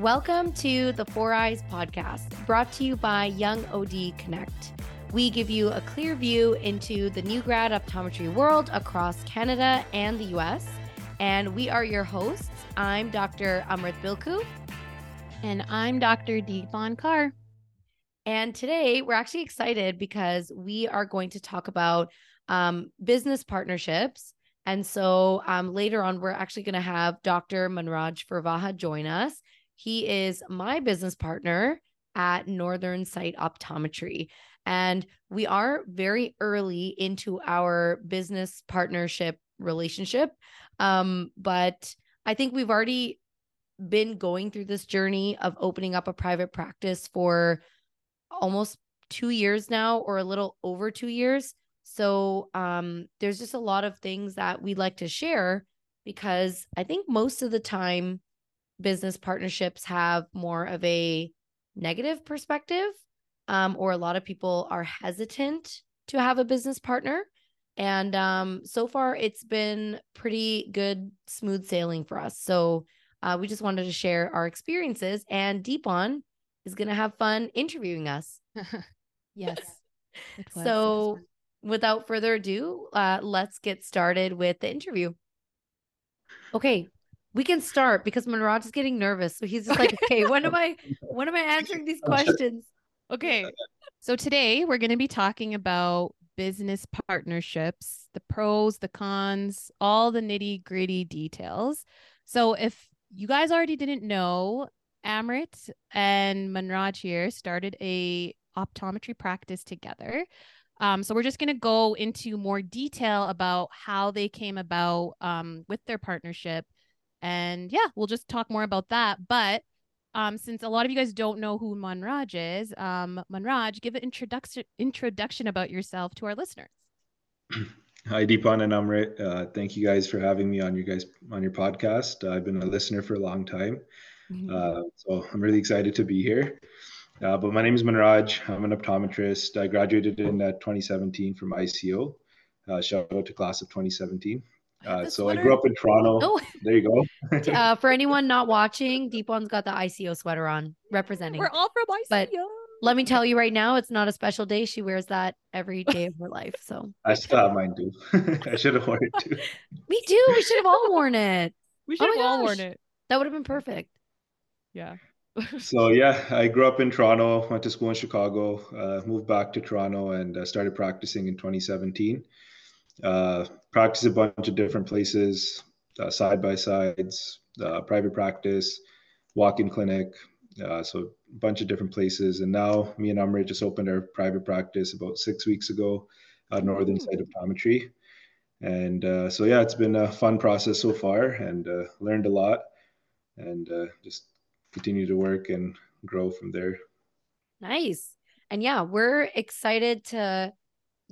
Welcome to the Four Eyes podcast, brought to you by Young OD Connect. We give you a clear view into the new grad optometry world across Canada and the US. And we are your hosts. I'm Dr. Amrit Bilku. And I'm Dr. Deepon Kar. And today we're actually excited because we are going to talk about um, business partnerships. And so um, later on, we're actually going to have Dr. Manraj Fervaha join us. He is my business partner at Northern Sight Optometry. And we are very early into our business partnership relationship. Um, but I think we've already been going through this journey of opening up a private practice for almost two years now, or a little over two years. So um, there's just a lot of things that we'd like to share because I think most of the time, business partnerships have more of a negative perspective, um, or a lot of people are hesitant to have a business partner. And um, so far, it's been pretty good, smooth sailing for us. So uh, we just wanted to share our experiences, and Deepon is going to have fun interviewing us. yes. so, without further ado, uh, let's get started with the interview. Okay, we can start because Manraj is getting nervous. So he's just like, okay, when am I when am I answering these questions? Okay. So today we're going to be talking about business partnerships, the pros, the cons, all the nitty gritty details. So if you guys already didn't know, Amrit and Manraj here started a optometry practice together. Um, so we're just going to go into more detail about how they came about um, with their partnership and yeah, we'll just talk more about that. But um, since a lot of you guys don't know who Manraj is, um, Manraj, give an introduction introduction about yourself to our listeners. Hi, Deepon and Amrit. Uh, thank you guys for having me on your guys on your podcast. I've been a listener for a long time, mm-hmm. uh, so I'm really excited to be here. Uh, but my name is Manraj. I'm an optometrist. I graduated in uh, 2017 from ICO. Uh, shout out to class of 2017. Uh, so sweater. I grew up in Toronto. Oh. There you go. uh, for anyone not watching, Deepon's got the ICO sweater on, representing. We're all from ICO. But let me tell you right now, it's not a special day. She wears that every day of her life. So I still have mine too. I should have worn it too. Me too. We should have all worn it. We should oh have all worn it. That would have been perfect. Yeah. so yeah, I grew up in Toronto, went to school in Chicago, uh, moved back to Toronto, and uh, started practicing in 2017 uh, practice a bunch of different places, uh, side by sides, uh, private practice, walk-in clinic, uh, so a bunch of different places. And now me and Amrit just opened our private practice about six weeks ago Northern Sight Optometry. And uh, so yeah, it's been a fun process so far, and uh, learned a lot, and just continue to work and grow from there. Nice. And yeah, we're excited to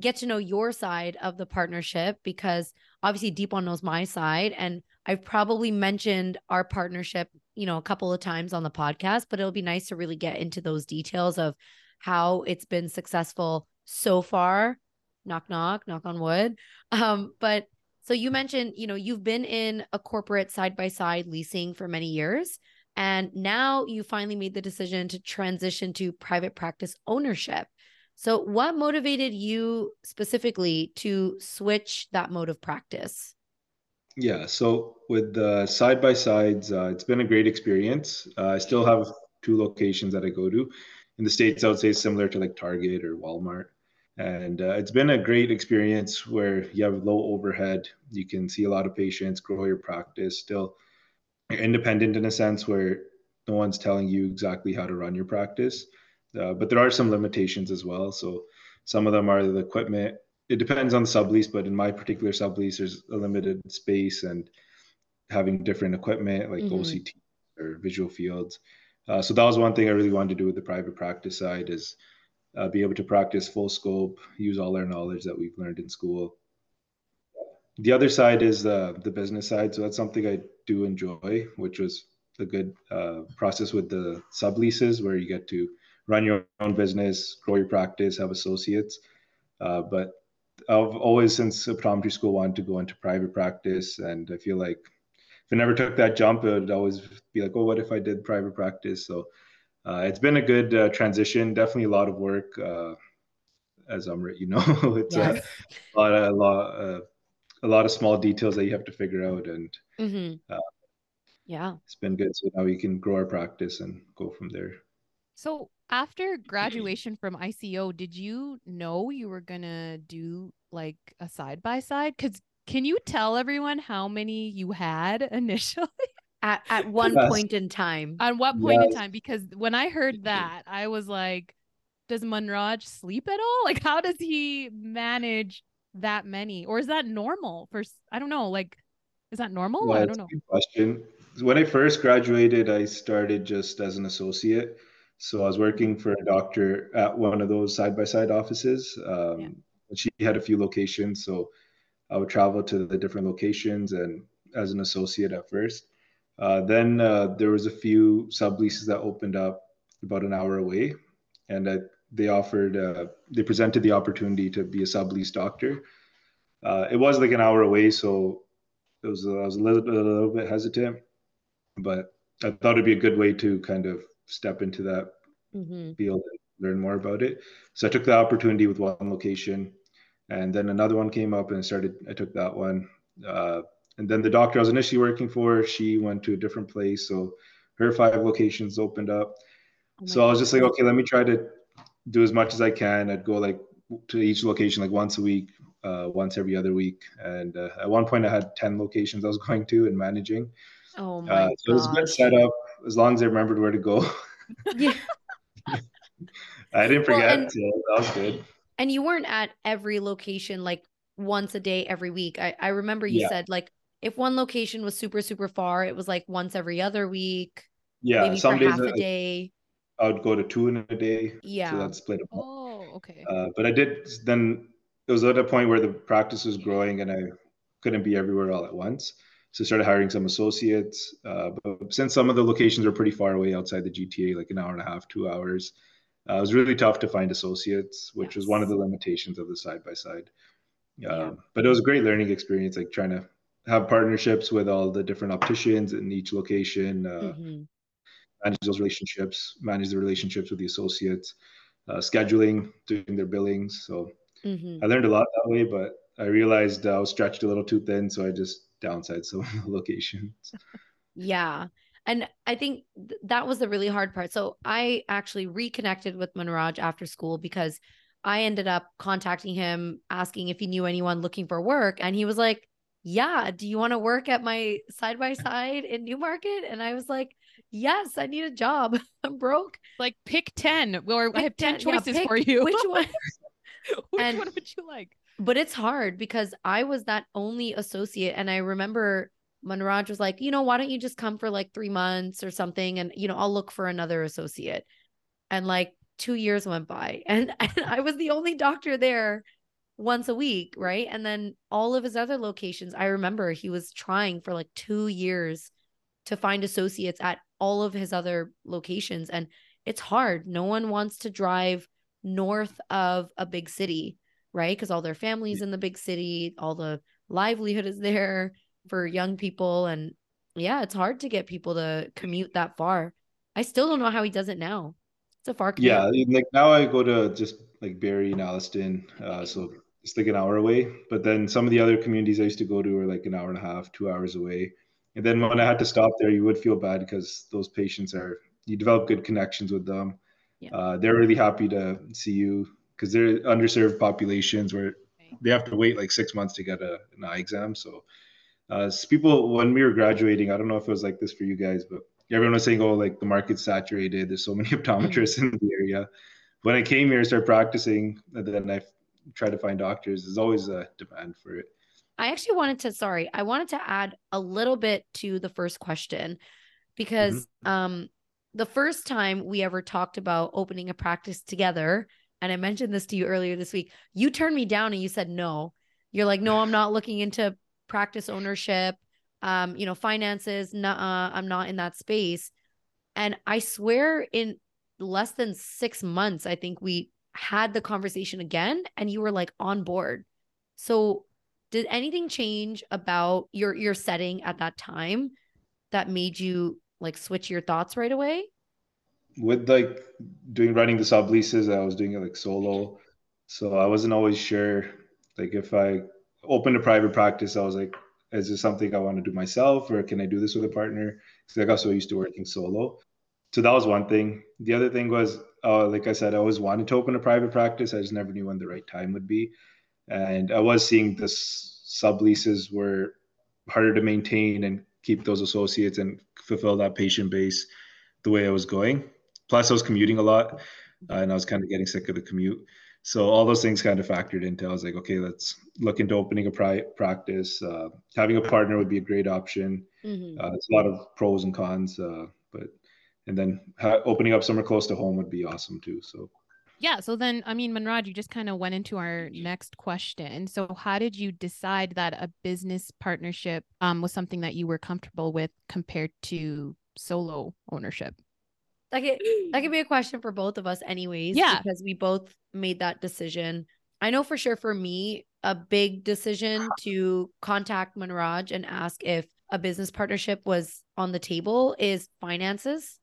get to know your side of the partnership because obviously Deepon knows my side and I've probably mentioned our partnership, you know, a couple of times on the podcast, but it'll be nice to really get into those details of how it's been successful so far. Knock knock, knock on wood. Um, but so you mentioned, you know, you've been in a corporate side by side leasing for many years. And now you finally made the decision to transition to private practice ownership. So, what motivated you specifically to switch that mode of practice? Yeah, so with the side by sides, uh, it's been a great experience. Uh, I still have two locations that I go to. In the States, I would say similar to like Target or Walmart. And uh, it's been a great experience where you have low overhead. You can see a lot of patients, grow your practice, still independent in a sense where no one's telling you exactly how to run your practice. Uh, but there are some limitations as well. So some of them are the equipment. It depends on the sublease, but in my particular sublease, there's a limited space and having different equipment like mm-hmm. OCT or visual fields. Uh, so that was one thing I really wanted to do with the private practice side is uh, be able to practice full scope, use all our knowledge that we've learned in school. The other side is the the business side. So that's something I do enjoy, which was a good uh, process with the subleases where you get to run your own business, grow your practice, have associates. Uh, but I've always, since optometry school, wanted to go into private practice, and I feel like if I never took that jump, it would always be like, oh, what if I did private practice? So uh, it's been a good uh, transition. Definitely a lot of work. Uh, as Amrit, you know, it's yes. a, lot, a lot, uh, a lot of small details that you have to figure out, and mm-hmm. Uh, yeah, it's been good. So now we can grow our practice and go from there. So after mm-hmm. graduation from ICO, did you know you were gonna do like a side by side? Because can you tell everyone how many you had initially? At at one yes. point in time. At what point yes. in time? Because when I heard mm-hmm. that, I was like, does Manraj sleep at all? Like, how does he manage that many? Or is that normal for I don't know, like is that normal? Yeah, I don't know. question. When I first graduated, I started just as an associate. So I was working for a doctor at one of those side by side offices. Um, yeah. She had a few locations, so I would travel to the different locations and as an associate at first. Uh, then uh, there was a few subleases that opened up about an hour away, and I, they offered uh, they presented the opportunity to be a sublease doctor. Uh, it was like an hour away, so it was I was a little, a little bit hesitant, but I thought it'd be a good way to kind of step into that mm-hmm. field and learn more about it. So I took the opportunity with one location and then another one came up and started i took that one. Uh, and then the doctor i was initially working for she went to a different place so her five locations opened up. Oh so i was just like okay let me try to do as much as i can. I'd go like to each location like once a week uh, once every other week. And uh, at one point i had 10 locations i was going to and managing. Oh uh, my so it was a good setup as long as i remembered where to go yeah i didn't forget well, and- that was good and you weren't at every location like once a day every week. I, I remember you yeah. said like if one location was super, super far, it was like once every other week. Yeah, maybe some for days half a day. I would go to two in a day. Yeah. So that's split up. Oh, okay. Uh, but I did then it was at a point where the practice was growing and I couldn't be everywhere all at once. So I started hiring some associates. Uh, but since some of the locations are pretty far away outside the GTA, like an hour and a half, two hours, uh, it was really tough to find associates, which was one of the limitations of the side by side. But it was a great learning experience, like trying to have partnerships with all the different opticians in each location, uh, mm-hmm. manage those relationships, manage the relationships with the associates, uh, scheduling, doing their billings. So mm-hmm. I learned a lot that way, but I realized I was stretched a little too thin, so I just downsized some locations. Yeah. And I think th- that was the really hard part. So I actually reconnected with Manraj after school because I ended up contacting him, asking if he knew anyone looking for work. And he was like, Yeah, do you want to work at my side by side in Newmarket? And I was like, Yes, I need a job. I'm broke. Like, pick 10, or pick I have 10, 10 choices yeah, for you. Which one? which and, one would you like? But it's hard because I was that only associate. And I remember Manraj was like, you know, why don't you just come for like three months or something? And, you know, I'll look for another associate. And like two years went by and, and I was the only doctor there once a week. Right. And then all of his other locations, I remember he was trying for like two years to find associates at all of his other locations. And it's hard. No one wants to drive north of a big city, right? Because all their families in the big city, all the livelihood is there for young people and yeah it's hard to get people to commute that far i still don't know how he does it now it's a far commute. yeah like now i go to just like Barrie and alliston uh, so it's like an hour away but then some of the other communities i used to go to are like an hour and a half two hours away and then when i had to stop there you would feel bad because those patients are you develop good connections with them yeah. uh, they're really happy to see you because they're underserved populations where they have to wait like six months to get a, an eye exam so uh, people when we were graduating, I don't know if it was like this for you guys, but everyone was saying, "Oh, like the market's saturated. There's so many optometrists in the area." When I came here to start practicing, and then I tried to find doctors. There's always a demand for it. I actually wanted to, sorry, I wanted to add a little bit to the first question because mm-hmm. um, the first time we ever talked about opening a practice together, and I mentioned this to you earlier this week, you turned me down and you said no. You're like, no, I'm not looking into practice ownership, um, you know, finances. Nuh-uh, I'm not in that space. And I swear, in less than six months, I think we had the conversation again, and you were like on board. So did anything change about your your setting at that time that made you like switch your thoughts right away? With like doing running the subleases, I was doing it like solo. So I wasn't always sure like if I opened a private practice, I was like, is this something I want to do myself or can I do this with a partner? Because I got so used to working solo. So that was one thing. The other thing was, uh, like I said, I always wanted to open a private practice. I just never knew when the right time would be. And I was seeing this subleases were harder to maintain and keep those associates and fulfill that patient base the way I was going. Plus, I was commuting a lot uh, and I was kind of getting sick of the commute. So all those things kind of factored into. I was like, okay, let's look into opening a pri- practice. Uh, having a partner would be a great option. Mm-hmm. Uh, it's a lot of pros and cons, uh, but and then ha- opening up somewhere close to home would be awesome too. So yeah. So then, I mean, Manraj, you just kind of went into our next question. So, how did you decide that a business partnership um, was something that you were comfortable with compared to solo ownership? That could, that could be a question for both of us, anyways. Yeah. Because we both made that decision. I know for sure for me, a big decision to contact Manraj and ask if a business partnership was on the table is finances.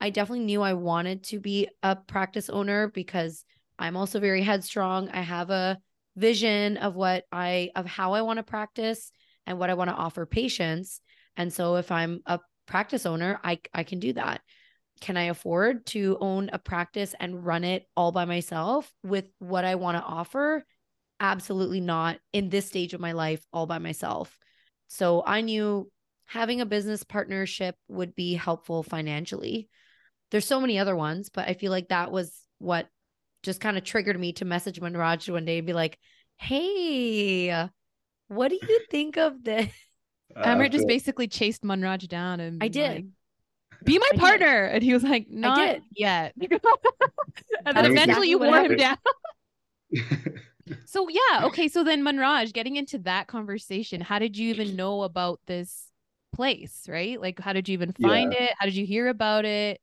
I definitely knew I wanted to be a practice owner because I'm also very headstrong. I have a vision of what I of how I want to practice and what I want to offer patients. And so if I'm a practice owner, I I can do that. Can I afford to own a practice and run it all by myself with what I want to offer? Absolutely not in this stage of my life all by myself. So I knew having a business partnership would be helpful financially there's so many other ones, but I feel like that was what just kind of triggered me to message Manraj one day and be like, "Hey, what do you think of this?" Uh, Amrit just basically chased Manraj down and I did. Like, be my partner, and he was like, "Not yet." and then eventually you wore him down. so yeah, okay. So then Manraj, getting into that conversation, how did you even know about this place? Right? Like, how did you even find yeah. it? How did you hear about it?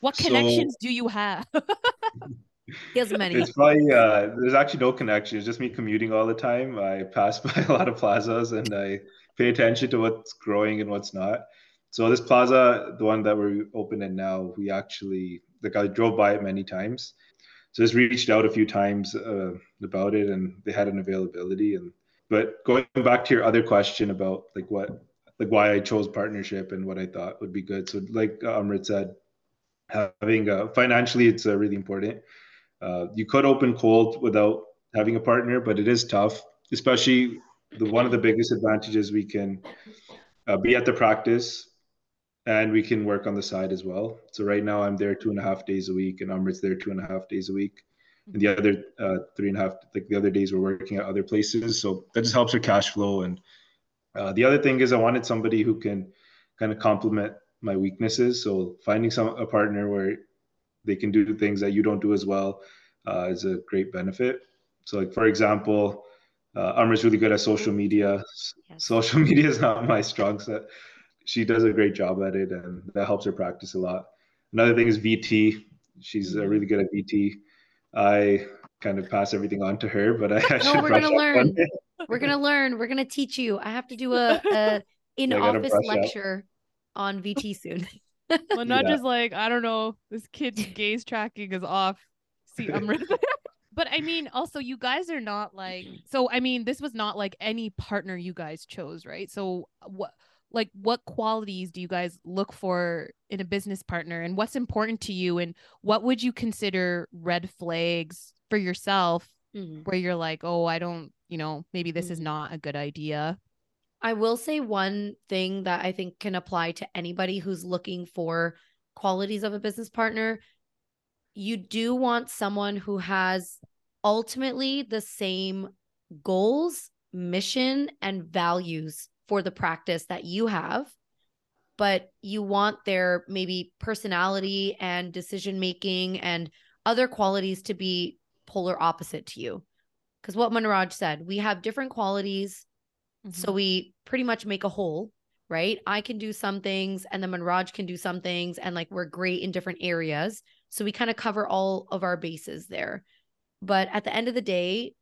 What connections so, do you have? he has many. It's probably uh, there's actually no connection. It's just me commuting all the time. I pass by a lot of plazas and I pay attention to what's growing and what's not. So this plaza, the one that we're opening now, we actually like I drove by it many times. So just reached out a few times uh, about it, and they had an availability. And but going back to your other question about like what like why I chose partnership and what I thought would be good. So like Amrit said, having a, financially it's uh, really important uh, you could open cold without having a partner but it is tough especially the one of the biggest advantages we can uh, be at the practice and we can work on the side as well so right now i'm there two and a half days a week and amrit's there two and a half days a week and the other uh, three and a half like the other days we're working at other places so that just helps our cash flow and uh, the other thing is i wanted somebody who can kind of complement my weaknesses. So finding some a partner where they can do things that you don't do as well uh, is a great benefit. So like for example, uh, Amra's really good at social media. Yes. Social media is not my strong set. She does a great job at it, and that helps her practice a lot. Another thing is VT. She's uh, really good at VT. I kind of pass everything on to her, but I, I no, we're gonna learn. We're gonna learn. We're gonna teach you. I have to do a, a in office lecture. Up on VT soon. well, not yeah. just like I don't know, this kid's gaze tracking is off. See, I'm right But I mean, also, you guys are not like so. I mean, this was not like any partner you guys chose, right? So what? Like what qualities do you guys look for in a business partner and what's important to you and what would you consider red flags for yourself mm-hmm. where you're like oh i don't you know maybe this mm-hmm. is not a good idea I will say one thing that I think can apply to anybody who's looking for qualities of a business partner. You do want someone who has ultimately the same goals, mission, and values for the practice that you have, but you want their maybe personality and decision making and other qualities to be polar opposite to you. Because what Manraj said, we have different qualities Mm-hmm. So we pretty much make a whole, right? I can do some things and then Manraj can do some things and like we're great in different areas. So we kind of cover all of our bases there. But at the end of the day,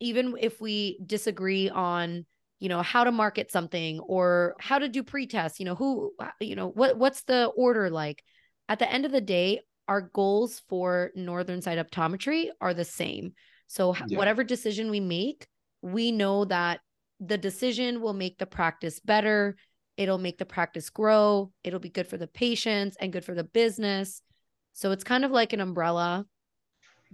even if we disagree on you know how to market something or how to do pre-tests you know who uh, you know what what's the order like? At the end of the day our goals for northern sight optometry are the same. So yeah. whatever decision we make we know that the decision will make the practice better it'll make the practice grow it'll be good for the patients and good for the business. So it's kind of like an umbrella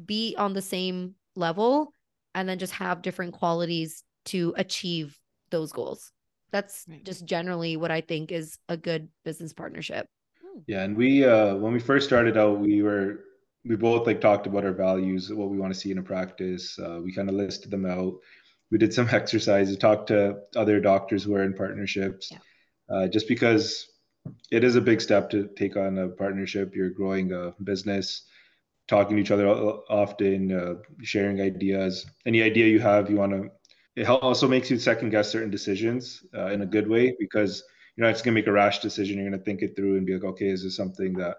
be on the same level and then just have different qualities to achieve those goals. That's right. just generally what I think is a good business partnership. Hmm. Yeah, and we uh when we first started out, we were we both like talked about our values, what we want to see in a practice. Uh, we kind of listed them out. We did some exercises, talked to other doctors who are in partnerships. Yeah. Uh, just because it is a big step to take on a partnership. You're growing a business, talking to each other often, uh, sharing ideas. Any idea you have, you want to it also makes you second guess certain decisions uh, in a good way because you're not just gonna make a rash decision. You're gonna think it through and be like, okay, is this something that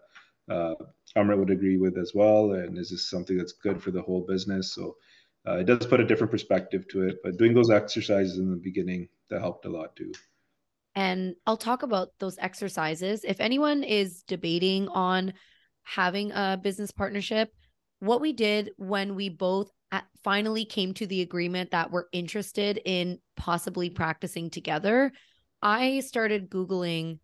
uh, Amrit would agree with as well, and is this something that's good for the whole business? So uh, it does put a different perspective to it. But doing those exercises in the beginning that helped a lot too. And I'll talk about those exercises. If anyone is debating on having a business partnership, what we did when we both finally came to the agreement that we're interested in possibly practicing together, I started Googling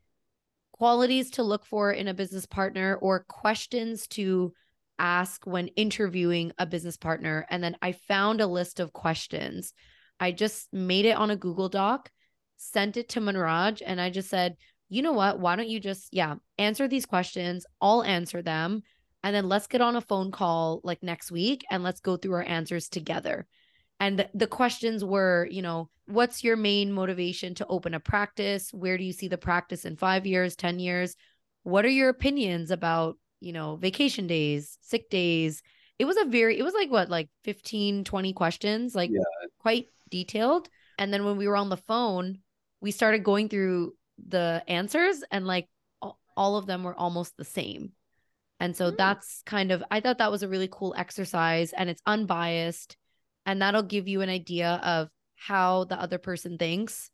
qualities to look for in a business partner or questions to ask when interviewing a business partner. And then I found a list of questions. I just made it on a Google Doc, sent it to Manraj, and I just said, you know what? Why don't you just, yeah, answer these questions? I'll answer them and then let's get on a phone call like next week and let's go through our answers together. And the questions were you know what's your main motivation to open a practice? Where do you see the practice in 5 years 10 years? What are your opinions about you know vacation days sick days? It was a very it was like what like 15 20 questions like yeah. quite detailed. And then when we were on the phone we started going through the answers and like all of them were almost the same and so mm. that's kind of, I thought that was a really cool exercise and it's unbiased. And that'll give you an idea of how the other person thinks.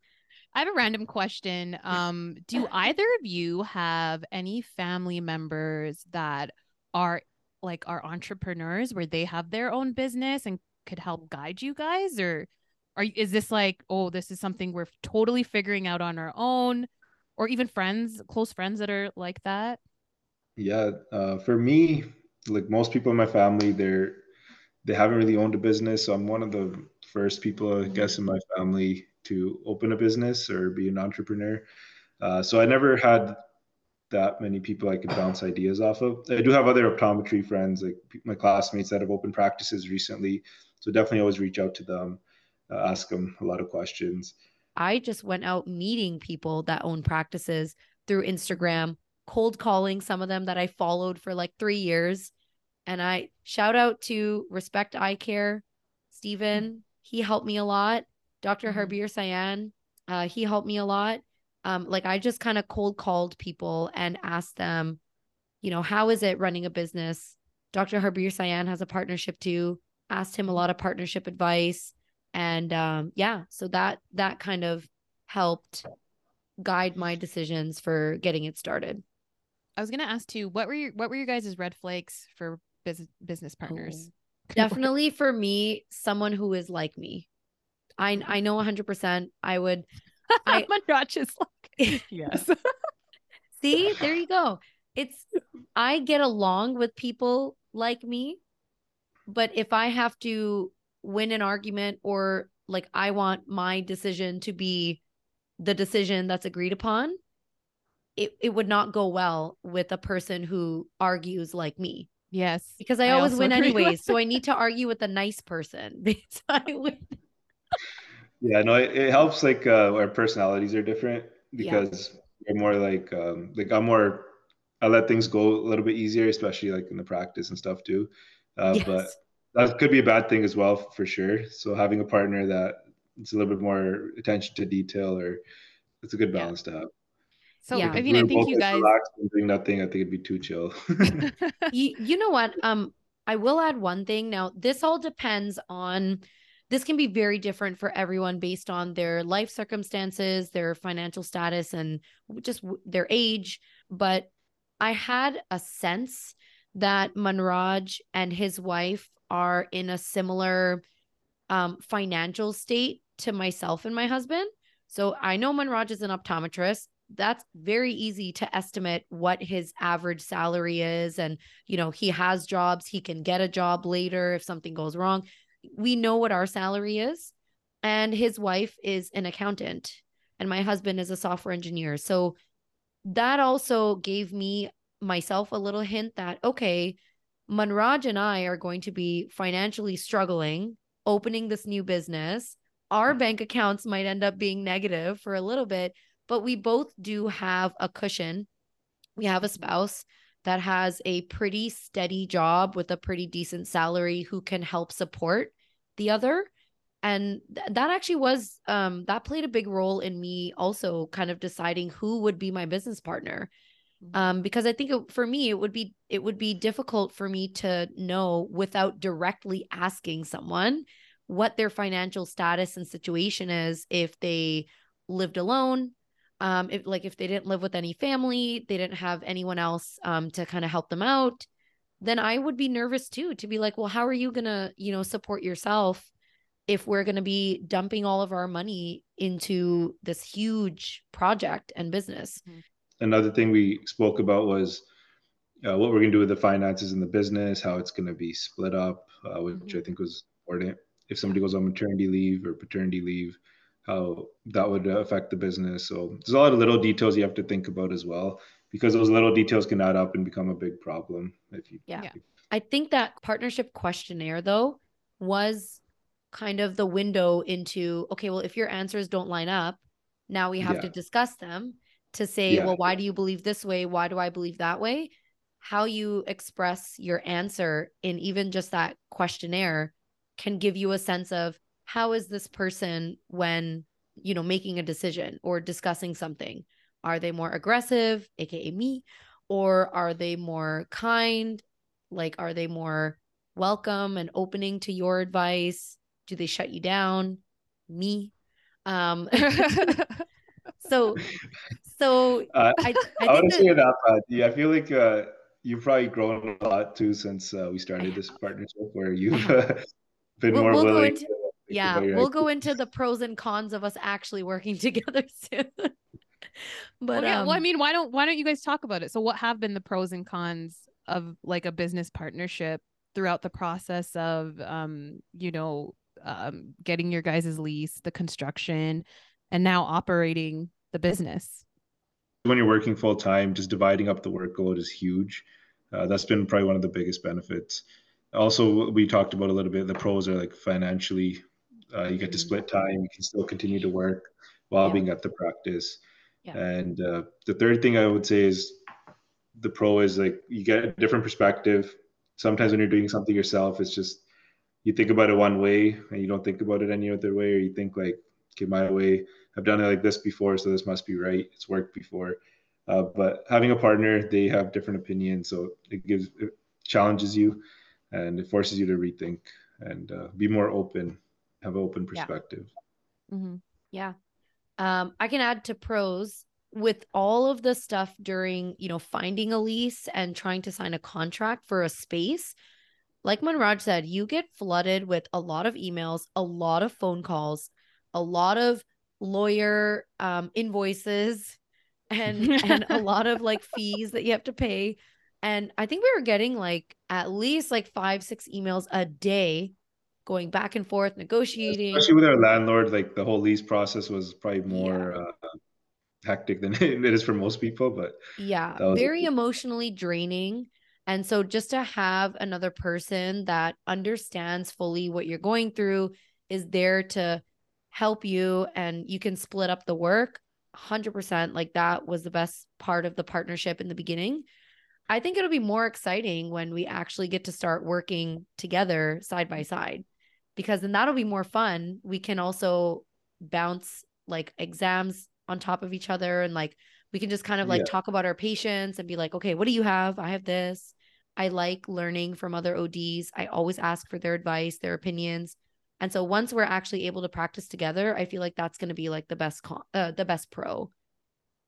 I have a random question. Um, do either of you have any family members that are like are entrepreneurs where they have their own business and could help guide you guys or are is this like oh this is something we're totally figuring out on our own or even friends close friends that are like that yeah, uh, for me, like most people in my family, they're they haven't really owned a business. So I'm one of the first people, I guess, in my family to open a business or be an entrepreneur. Uh, so I never had that many people I could bounce ideas off of. I do have other optometry friends, like my classmates that have opened practices recently. So definitely always reach out to them, uh, ask them a lot of questions. I just went out meeting people that own practices through Instagram cold calling some of them that I followed for like three years. And I shout out to Respect Eye Care, Stephen. He helped me a lot. Doctor mm-hmm. Harbir Sayan, uh, he helped me a lot. Um, like I just kind of cold called people and asked them, you know, how is it running a business? Dr. Harbir Sayan has a partnership too. Asked him a lot of partnership advice. And um, yeah, so that that kind of helped guide my decisions for getting it started. I was gonna ask too. What were your what were your guys' red flags for business business partners? Oh, definitely for me, someone who is like me. I I know 100. percent I would. I not just like yes. See, there you go. It's I get along with people like me, but if I have to win an argument or like I want my decision to be the decision that's agreed upon, it, it would not go well with a person who argues like me. Yes. Because I, I always win anyways. so I need to argue with a nice person because I win. Yeah, no, it, it helps like uh, our personalities are different because yeah. we're more like um like I'm more I let things go a little bit easier, especially like in the practice and stuff too. Uh, yes. But that could be a bad thing as well for sure. So having a partner that it's a little bit more attention to detail or it's a good balance yeah. to have. So yeah. I mean, I think you guys doing nothing. I think it'd be too chill. you, you know what? Um, I will add one thing. Now, this all depends on this can be very different for everyone based on their life circumstances, their financial status, and just their age. But I had a sense that Manraj and his wife are in a similar um, financial state to myself and my husband. So I know Manraj is an optometrist. That's very easy to estimate what his average salary is. And, you know, he has jobs, he can get a job later if something goes wrong we know what our salary is and his wife is an accountant and my husband is a software engineer so that also gave me myself a little hint that okay Manraj and I are going to be financially struggling opening this new business our bank accounts might end up being negative for a little bit but we both do have a cushion. We have a spouse that has a pretty steady job with a pretty decent salary who can help support the other. And th- that actually was um that played a big role in me also kind of deciding who would be my business partner. Mm-hmm. um because i think it, for me it would be it would be difficult for me to know without directly asking someone what their financial status and situation is if they lived alone um if like if they didn't live with any family they didn't have anyone else um to kind of help them out then i would be nervous too to be like well how are you gonna you know support yourself if we're gonna be dumping all of our money into this huge project and business mm-hmm. another thing we spoke about was uh, what we're going to do with the finances in the business, how it's going to be split up, uh, which mm-hmm. I think was important. If somebody goes on maternity leave or paternity leave, how that would affect the business. So there's a lot of little details you have to think about as well, because those little details can add up and become a big problem. If you, yeah. If I think that partnership questionnaire though was kind of the window into okay, well, if your answers don't line up, now we have yeah. to discuss them to say, yeah. well, why do you believe this way? Why do I believe that way? How you express your answer in even just that questionnaire can give you a sense of how is this person when you know making a decision or discussing something? Are they more aggressive aka me or are they more kind? Like are they more welcome and opening to your advice? Do they shut you down? Me? Um so so uh, I, I, I want to say that uh, yeah, I feel like uh, you've probably grown a lot too since uh, we started this partnership where you've been we'll, more we'll willing into, yeah we'll go into the pros and cons of us actually working together soon. But well, yeah, um, well i mean why don't why don't you guys talk about it? So what have been the pros and cons of like a business partnership throughout the process of um you know um getting your guys' lease the construction and now operating the business? When you're working full time just dividing up the workload is huge. Uh, that's been probably one of the biggest benefits. Also we talked about a little bit the pros are like financially uh, you get to mm-hmm. split time. You can still continue to work while yeah. being at the practice. Yeah. And uh, the third thing I would say is the pro is like you get a different perspective. Sometimes when you're doing something yourself, it's just you think about it one way and you don't think about it any other way, or you think like, okay, my way, I've done it like this before, so this must be right. It's worked before. Uh, but having a partner, they have different opinions, so it gives it challenges you and it forces you to rethink and uh, be more open have open perspective. Yeah. Mm-hmm. yeah. Um, I can add to pros with all of the stuff during, you know, finding a lease and trying to sign a contract for a space. Like Manraj said, you get flooded with a lot of emails, a lot of phone calls, a lot of lawyer um, invoices, and and a lot of like fees that you have to pay. And I think we were getting like at least like five, six emails a day going back and forth, negotiating. Especially with our landlord, like the whole lease process was probably more yeah. uh, hectic than it is for most people. But yeah, very emotionally draining. And so just to have another person that understands fully what you're going through is there to help you and you can split up the work 100% like that was the best part of the partnership in the beginning. I think it'll be more exciting when we actually get to start working together side by side because then that'll be more fun. We can also bounce like exams on top of each other and like we can just kind of like yeah. talk about our patients and be like, okay, what do you have? I have this. I like learning from other ODs. I always ask for their advice, their opinions. And so once we're actually able to practice together, I feel like that's going to be like the best con- uh, the best pro.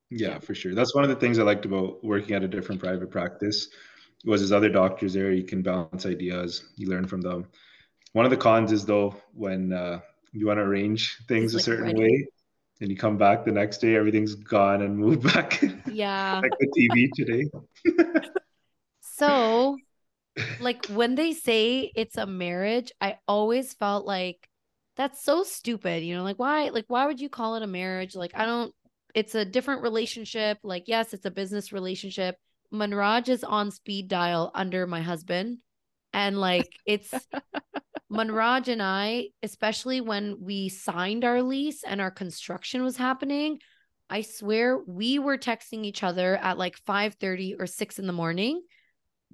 Yeah, Yeah. for sure. That's one of the things I liked about working at a different private practice was there's other doctors there. You can bounce ideas, you learn from them. One of the cons is though when uh, you want to arrange things It's, a like, certain ready. way, and you come back the next day, everything's gone and moved back. Yeah. like the TV today. So, like when they say it's a marriage, I always felt like that's so stupid. You know, like why like why would you call it a marriage? Like I don't it's a different relationship. Like yes, it's a business relationship. Manraj is on speed dial under my husband and like it's Manraj and I, especially when we signed our lease and our construction was happening, I swear we were texting each other at like 5 30 or 6 in the morning,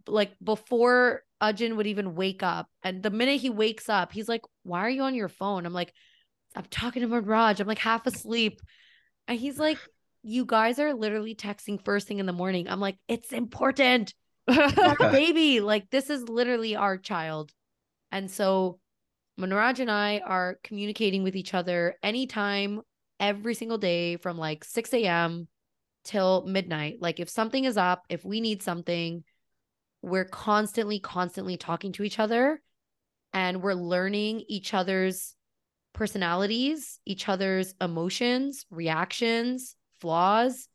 like before Ajin would even wake up. And the minute he wakes up, he's like, Why are you on your phone? I'm like, I'm talking to Manraj. I'm like half asleep. And he's like, You guys are literally texting first thing in the morning. I'm like, It's important baby. Like this is literally our child. And so Manraj and I are communicating with each other anytime, every single day from like 6 a.m. till midnight. Like if something is up, if we need something, we're constantly, constantly talking to each other and we're learning each other's personalities, each other's emotions, reactions, flaws,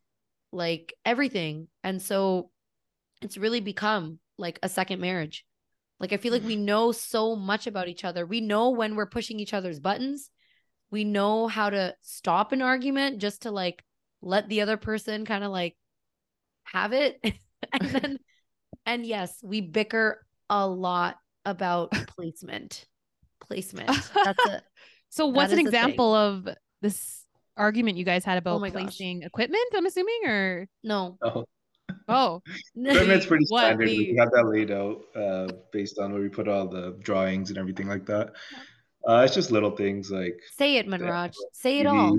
like everything. And so it's really become like a second marriage. Like I feel like we mm-hmm. know so much about each other. We know when we're pushing each other's buttons. We know how to stop an argument just to like let the other person kind of like have it. and then and yes, we bicker a lot about placement. Placement. That's a so what's an is the thing. example of this argument you guys had about oh my gosh. placing equipment, I'm assuming, or no. Oh, oh equipment's pretty standard. We we- have that laid out uh, based on where we put all the drawings and everything like that. Uh, it's just little things like Say it, Manraj. Say it TV, all.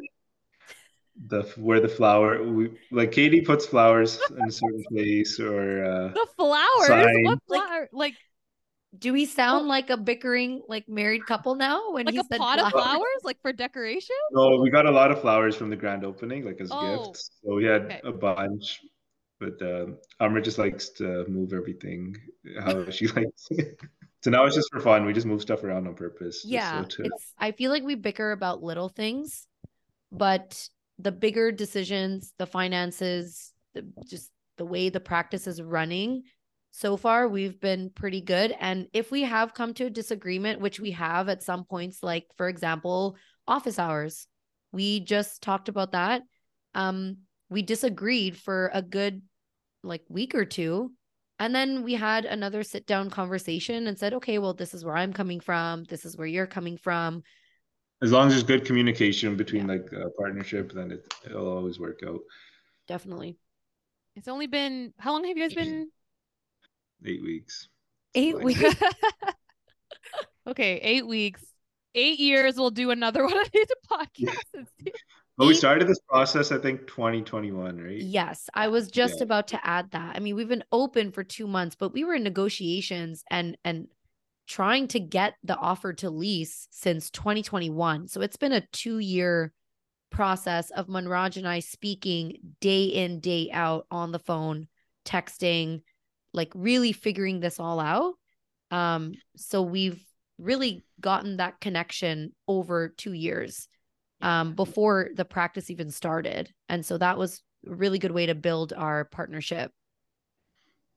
the where the flower we like Katie puts flowers in a certain place or uh the flowers. Sign. What flower? Like Do we sound like a bickering like married couple now when like he a said pot of flowers? flowers, like for decoration? no we got a lot of flowers from the grand opening like as Oh, gifts so we had okay. a bunch but um Amber just likes to move everything how she likes so now it's just for fun we just move stuff around on purpose Yeah, so to- it's I feel like we bicker about little things, but the bigger decisions, the finances, the just the way the practice is running, so far we've been pretty good. And if we have come to a disagreement, which we have at some points, like for example, office hours, we just talked about that. Um, we disagreed for a good like week or two. And then we had another sit down conversation and said, okay, well, this is where I'm coming from. This is where you're coming from. as long as there's good communication between Yeah. like a partnership then it, it'll always work out Definitely. It's only been how long have you guys been? eight weeks Eight Like- weeks. okay, eight weeks. Eight years. We'll do another one of these podcasts. and but we started this process i think 2021 right Yes, I was just Yeah. about to add that. I mean, we've been open for 2 months, but we were in negotiations and and trying to get the offer to lease since 2021. So it's been a 2-year process of Manraj and I speaking day in day out on the phone, texting, like really figuring this all out. Um so we've really gotten that connection over 2 years um, before the practice even started. And so that was a really good way to build our partnership.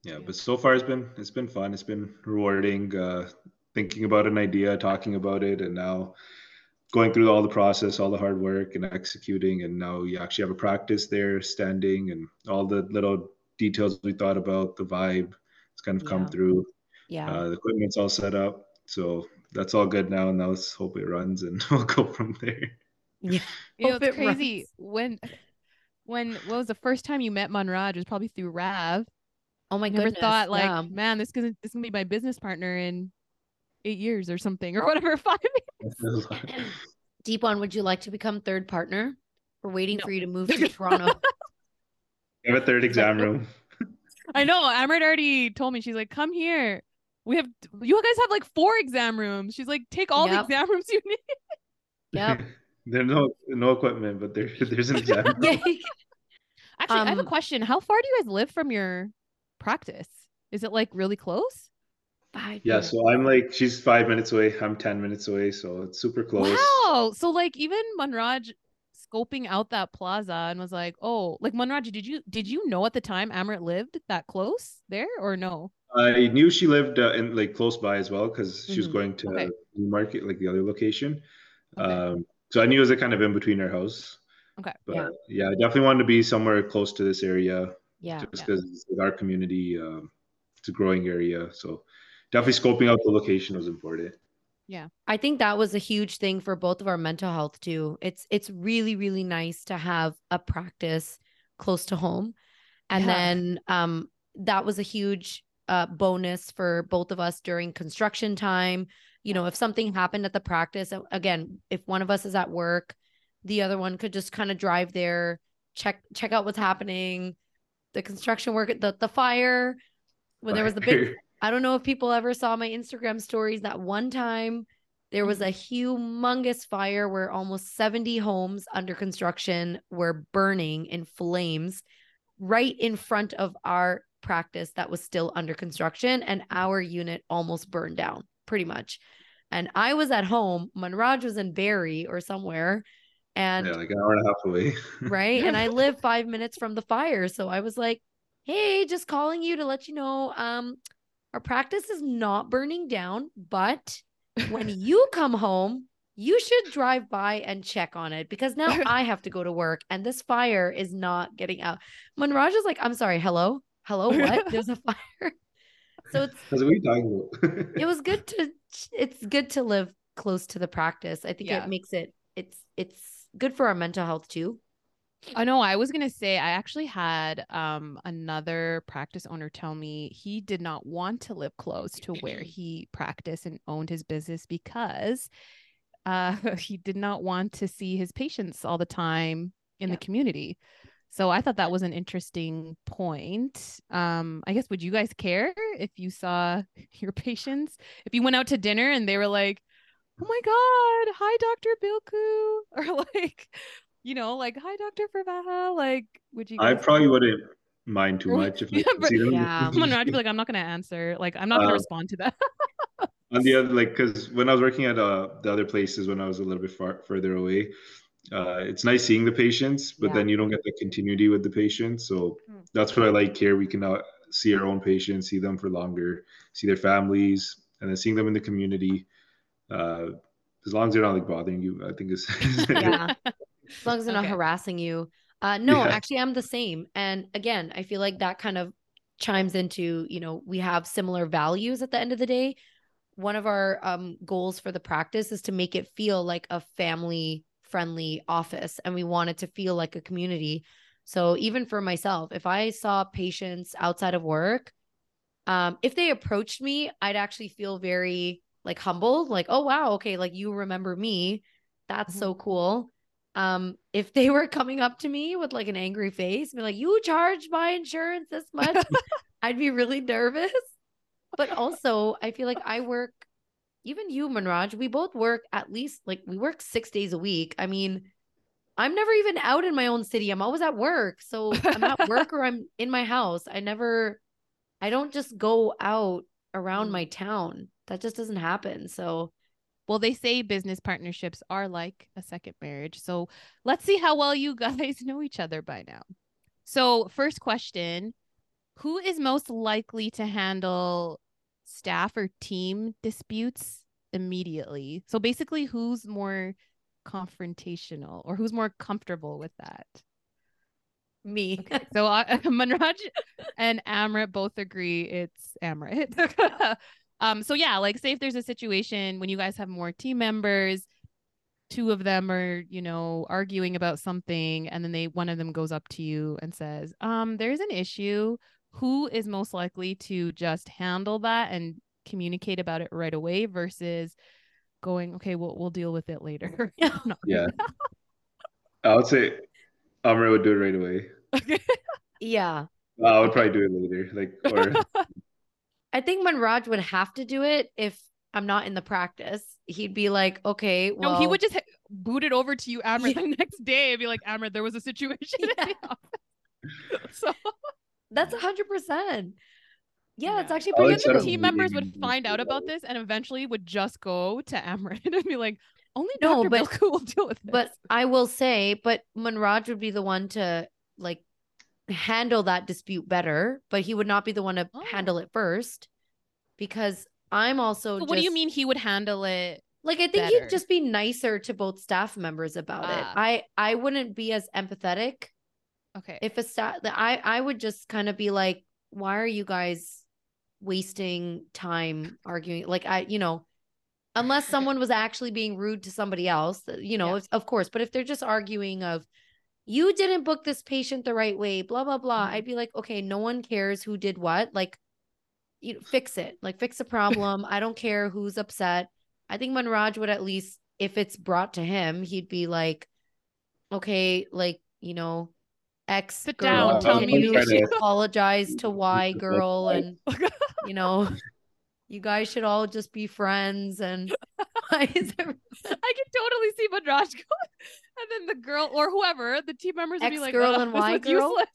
yeah Yeah. but so far it's been it's been fun it's been rewarding uh thinking about an idea talking about it and now going through all the process all the hard work and executing and now you actually have a practice there standing and all the little details we thought about the vibe it's kind of come through Yeah. uh, the equipment's all set up so that's all good now now let's hope it runs and we'll go from there yeah. You know, it's it crazy runs. when when what was the first time you met Manraj? It was probably through Rav. Oh my Never goodness. thought like, yeah. man, this gonna this gonna be my business partner in eight years or something or whatever. Five years. Deepon, would you like to become third partner? We're waiting No. for you to move to Toronto. we have a third exam room I know. Amrit already told me she's like, come here. we have you guys have like four exam rooms. She's like, take all Yep. the exam rooms you need. Yep. There's no no equipment, but there there's an exam. Yeah. Actually, I have a Um, question. How far do you guys live from your practice? Is it like really close? Five Yeah, minutes. so I'm like she's five minutes away. I'm ten minutes away, so it's super close. Wow. So like even Manraj scoping out that plaza and was like, oh, like Manraj, did you did you know at the time Amrit lived that close there or no? I knew she lived uh, in like close by as well because she was Mhm. going to Okay. Newmarket, like the other location. Okay. Um, so I knew it was a kind of in between our house. Okay. But Yeah. yeah, I definitely wanted to be somewhere close to this area Yeah. just Yeah. because with our community, um, it's a growing area. So definitely scoping out the location was important. Yeah. I think that was a huge thing for both of our mental health too. It's it's really really nice to have a practice close to home. And Yeah. then um that was a huge uh bonus for both of us during construction time. You know, if something happened at the practice, again, if one of us is at work, the other one could just kind of drive there, check check out what's happening, the construction work, the the fire when there was the big I don't know if people ever saw my Instagram stories that one time there was a mm-hmm. humongous fire where almost 70 homes under construction were burning in flames right in front of our practice that was still under construction and our unit almost burned down pretty much. And I was at home, Manraj was in Barrie or somewhere and yeah, like an hour and a half away. right? And I live five minutes from the fire. So I was like, hey, just calling you to let you know um our practice is not burning down, but when you come home, you should drive by and check on it because now I have to go to work and this fire is not getting out. Manraj is like, I'm sorry, hello? Hello, what? There's a fire. So it's I what are you talking about? it was good to it's good to live close to the practice. I think Yeah. it makes it it's it's good for our mental health too. I know I was gonna say I actually had um another practice owner tell me he did not want to live close to where he practiced and owned his business because uh he did not want to see his patients all the time in the community. So I thought that was an interesting point. Um I guess would you guys care if you saw your patients if you went out to dinner and they were like oh my god hi dr bilku or like you know like hi dr Fervaha. like would you I probably wouldn't mind too much if I Yeah, could but- see them. Yeah. I'm be like i'm not gonna answer like i'm not gonna Uh, respond to that on the other like because when i was working at uh the other places when i was a little bit far further away uh it's nice seeing the patients but Yeah. then you don't get the continuity with the patients so Hmm. that's what i like here we can now see our own patients see them for longer see their families and then seeing them in the community uh as long as they're not like bothering you i think is Yeah. as long as they're not Okay. harassing you. Uh, no, Yeah. actually, I'm the same. And again, I feel like that kind of chimes into, you know, we have similar values at the end of the day. One of our um, goals for the practice is to make it feel like a family friendly office, and we wanted to feel like a community. So even for myself, if I saw patients outside of work, um, if they approached me, I'd actually feel very like humbled, like, oh wow, okay, like you remember me. That's so cool. Um, if they were coming up to me with like an angry face, be like, you charged my insurance this much, I'd be really nervous. But also, I feel like I work, even you, Manraj, we both work at least like we work six days a week. I mean, I'm never even out in my own city. I'm always at work. So I'm at work or I'm in my house. I never, I don't just go out around Mm. my town. That just doesn't happen. So well they say business partnerships are like a second marriage so let's see how well you guys know each other by now so first question who is most likely to handle staff or team disputes immediately so basically who's more confrontational or who's more comfortable with that me. so uh, Manraj and Amrit both agree it's Amrit. um, so yeah, like say if there's a situation when you guys have more team members, two of them are, you know, arguing about something, and then they one of them goes up to you and says, um, there's an issue. Who is most likely to just handle that and communicate about it right away versus going, okay, we'll we'll deal with it later. No. yeah i would say amr would do it right away Okay. yeah. i would probably do it later like or I think Manraj would have to do it if I'm not in the practice. He'd be like, okay, well, no, he would just ha- boot it over to you, Amber, the next day and be like, Amber, there was a situation. in the office." so That's a hundred percent. Yeah, it's actually I would pretty set the team members would find out about this and eventually would just go to Amrit and be like, only No, Dr. but- Bilku will deal with this. But I will say, but Manraj would be the one to like handle that dispute better, but he would not be the one to Oh. handle it first because I'm also So what do you mean he would handle it? Like I think better? he'd just be nicer to both staff members about it. Ah. I I wouldn't be as empathetic Okay. if a staff I I would just kind of be like, why are you guys wasting time arguing? Like I, you know, unless someone was actually being rude to somebody else, you know, Yeah. if- of course. But if they're just arguing of you didn't book this patient the right way, blah blah blah, Mhm. I'd be like, okay, no one cares who did what. Like, you know, fix it. Like fix the problem. I don't care who's upset. I think Manraj would at least, if it's brought to him, he'd be like, okay, like you know, X Sit girl, down, tell me you you should- apologize to Y girl, and you know, you guys should all just be friends. And why is there I can totally see Manraj going, and then the girl or whoever the team members would be like, girl "Ugh, and this Y girl?" useless."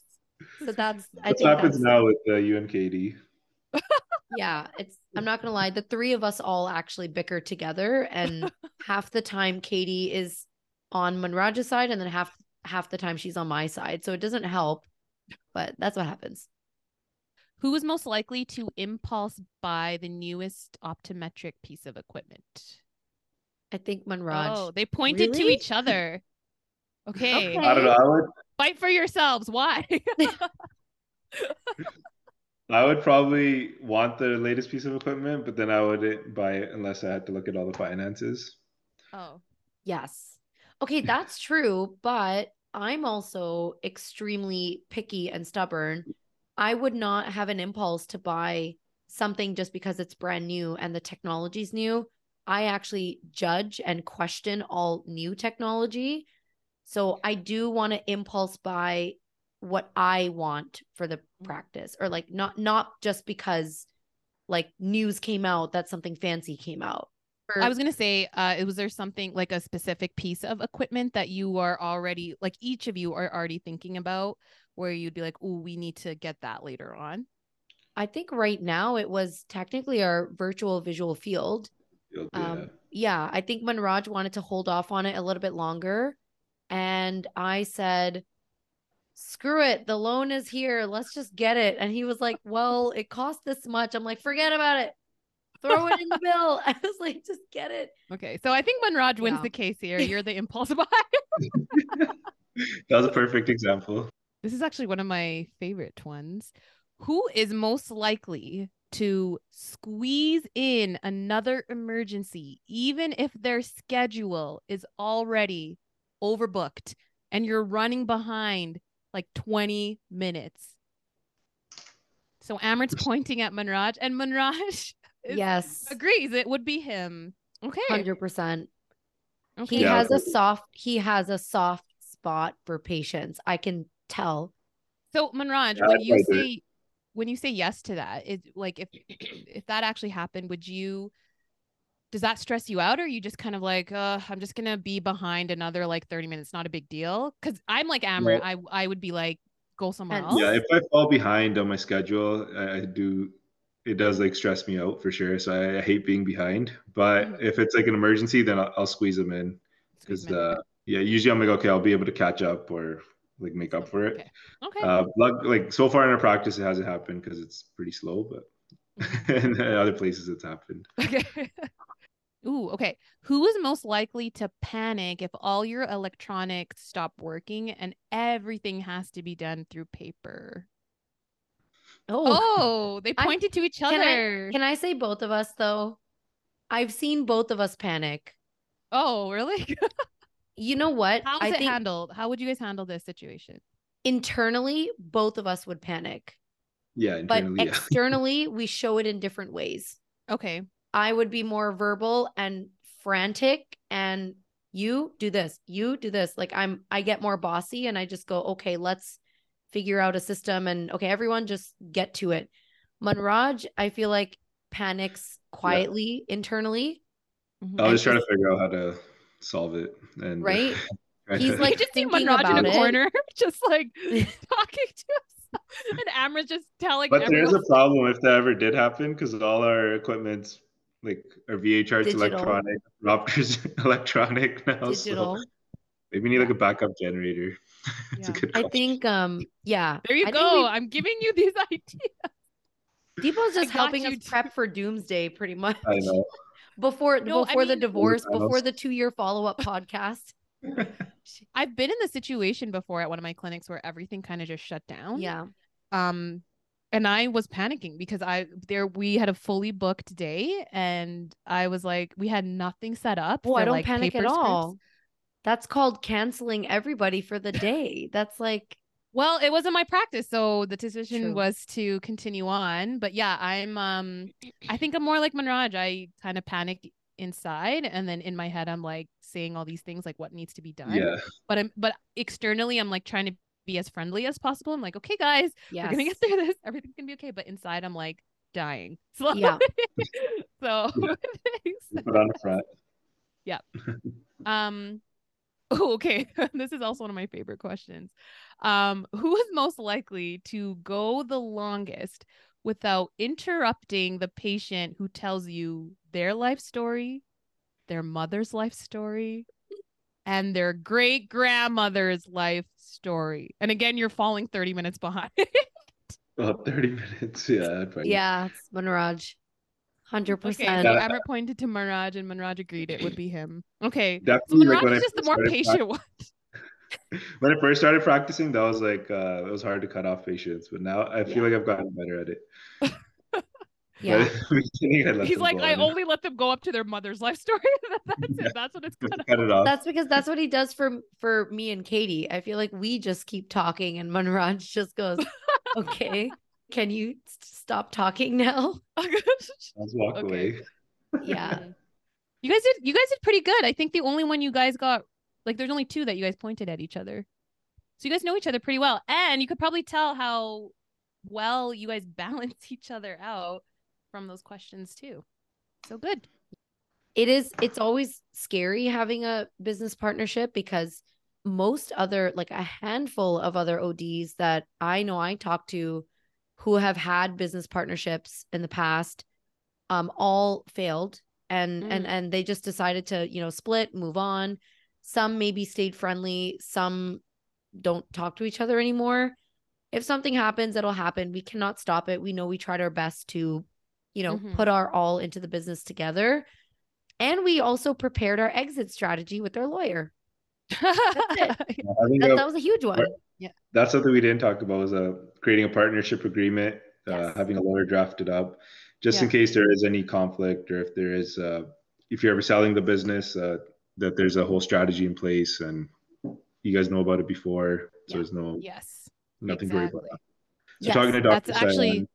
so that's I What happens that's, now with uh, you and Katie? yeah, it's I'm not gonna lie, the three of us all actually bicker together, and half the time Katie is on Manraj's side, and then half half the time she's on my side. So it doesn't help, but that's what happens. Who is most likely to impulse buy the newest optometric piece of equipment? I think Manraj. Oh, they pointed to each other. Okay. Okay. I don't know. I would Fight for yourselves. Why? I would probably want the latest piece of equipment, but then I wouldn't buy it unless I had to look at all the finances. oh. Yes. Okay, that's true, but I'm also extremely picky and stubborn. I would not have an impulse to buy something just because it's brand new and the technology's new. I actually judge and question all new technology. So I do want to impulse buy what I want for the practice or like not not just because like news came out that something fancy came out. Or- I was gonna say, uh, was there something like a specific piece of equipment that you are already like each of you are already thinking about where you'd be like, oh, we need to get that later on. I think right now it was technically our virtual visual field. You'll Um, yeah, I think Manraj wanted to hold off on it a little bit longer. And I said, screw it. The loan is here. Let's just get it. And he was like, well, it cost this much. I'm like, forget about it. Throw it in the bill. I was like, just get it. Okay, so I think Manraj wins Yeah. the case here. You're the impulse buy. That was a perfect example. This is actually one of my favorite ones. Who is most likely to squeeze in another emergency, even if their schedule is already overbooked and you're running behind like 20 minutes? So Amrit's pointing at Manraj, and Manraj is- Yes. agrees it would be him. Okay. 100%. okay. He Yeah. has a soft, he has a soft spot for patients. I can tell. So Manraj, Yeah, when you like it. say when you say yes to that it like if if that actually happened, would you does that stress you out or are you just kind of like, uh, I'm just gonna be behind another like 30 minutes, not a big deal? Because I'm like Amrit, I I would be like, go somewhere else. Yeah, if I fall behind on my schedule, I, I do. It does like stress me out for sure. So I, I hate being behind. But Mhm. if it's like an emergency, then I'll, I'll squeeze them in because uh, yeah, usually I'm like, okay, I'll be able to catch up or like make up for it. Okay. Okay. Uh, luck, like so far in our practice, it hasn't happened because it's pretty slow, but Mhm. in other places it's happened. Okay. Ooh, okay. Who is most likely to panic if all your electronics stop working and everything has to be done through paper? Oh, Oh, they I- pointed to each can I- other. can I say both of us though? I've seen both of us panic. Oh, really? You know what? How's I it think handled? How would you guys handle this situation? internally, both of us would panic, Yeah, but yeah. externally, we show it in different ways. Okay. I would be more verbal and frantic and you do this, you do this. Like I'm I get more bossy and I just go, "Okay, let's figure out a system and okay, everyone just get to it." Manraj, I feel like panics quietly internally, Mhm. I was just trying to figure out how to solve it. And right? try He's like just see thinking Manraj in about a it. corner, just like talking to himself, and Amra's just telling but there is a problem if that ever did happen because all our equipment's like our VHR's Digital. electronic, Raptor's electronic now. Digital. So maybe we need like a backup generator. it's a Yeah. good I think um yeah. There you I go. we- I'm giving you these ideas. Deepon's just helping you us too. prep for doomsday pretty much. I know. Before No, I before the divorce, before the two year follow up podcast. I've been in the situation before at one of my clinics where everything kind of just shut down. Yeah. Um, and I was panicking because I there we had a fully booked day, and I was like, we had nothing set up. Oh, for, I don't like, panic at all. scripts. All. That's called canceling everybody for the day. That's like Well, it wasn't my practice, so the decision True. was to continue on. But yeah, I'm um I think I'm more like Manraj. I kind of panic inside and then in my head I'm like saying all these things like what needs to be done. Yeah. But I'm but externally I'm like trying to be as friendly as possible. I'm like, okay guys, yes. we're gonna get through this. Everything's gonna be okay. But inside I'm like dying. So Yeah. so We Put on the front. Yeah. um oh, okay this is also one of my favorite questions um who is most likely to go the longest without interrupting the patient who tells you their life story their mother's life story and their great grandmother's life story and again you're falling 30 minutes behind About 30 minutes. Yeah. Yeah, it's Manraj. Hundred okay percent. so Yeah. Emma pointed to Manraj and Manraj agreed it would be him okay so Definitely like Manraj when I is just the more started patient one when I first started practicing, that was like uh, it was hard to cut off patients, but now I feel Yeah. like I've gotten better at it. Yeah. But at the beginning, I let He's like, I on. only let them go up to their mother's life story. that's Yeah. it. That's what it's gonna. cut it off. That's because that's what he does for for me and Katie. I feel like we just keep talking and Manraj just goes, "Okay, can you stop talking now?" Let's walk Okay. away. Yeah. You guys did. You guys did pretty good. I think the only one you guys got, like, there's only two that you guys pointed at each other. So you guys know each other pretty well, and you could probably tell how well you guys balance each other out from those questions too. So good. it is it's always scary having a business partnership because most other like a handful of other ODs that I know I talk to who have had business partnerships in the past um all failed and and Mm. and they just decided to you know split move on some maybe stayed friendly some don't talk to each other anymore if something happens it'll happen we cannot stop it we know we tried our best to you know Mhm. put our all into the business together and we also prepared our exit strategy with our lawyer. it. I That, that was a huge one. Yeah. That's something we didn't talk about was uh, creating a partnership agreement, uh, Yes. having a lawyer drafted up, just in case there is any conflict or if there is, uh, if you're ever selling the business, uh, that there's a whole strategy in place and you guys know about it before, so Yeah. there's no yes, nothing to worry about. exactly. So Yes, talking to Dr. that's Dr. actually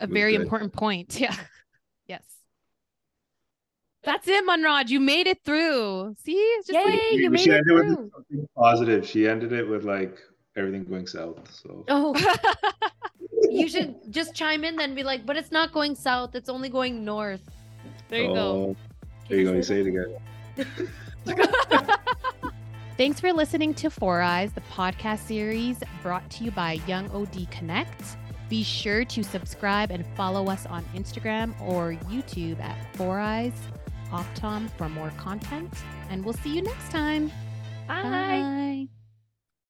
A very good. important point. Yeah. Yes. That's it, Manraj. You made it through. See, it's just like Yay, you But made she it ended with through. something positive. She ended it with like everything going south. So Oh, you should just chime in then and be like, but it's not going south, it's only going north. there you go. Oh, There you go. You say it again. Thanks for listening to Four Eyes, the podcast series brought to you by Young OD Connect. Be sure to subscribe and follow us on Instagram or YouTube at Four Eyes Optom for more content. And we'll see you next time. Bye. Bye.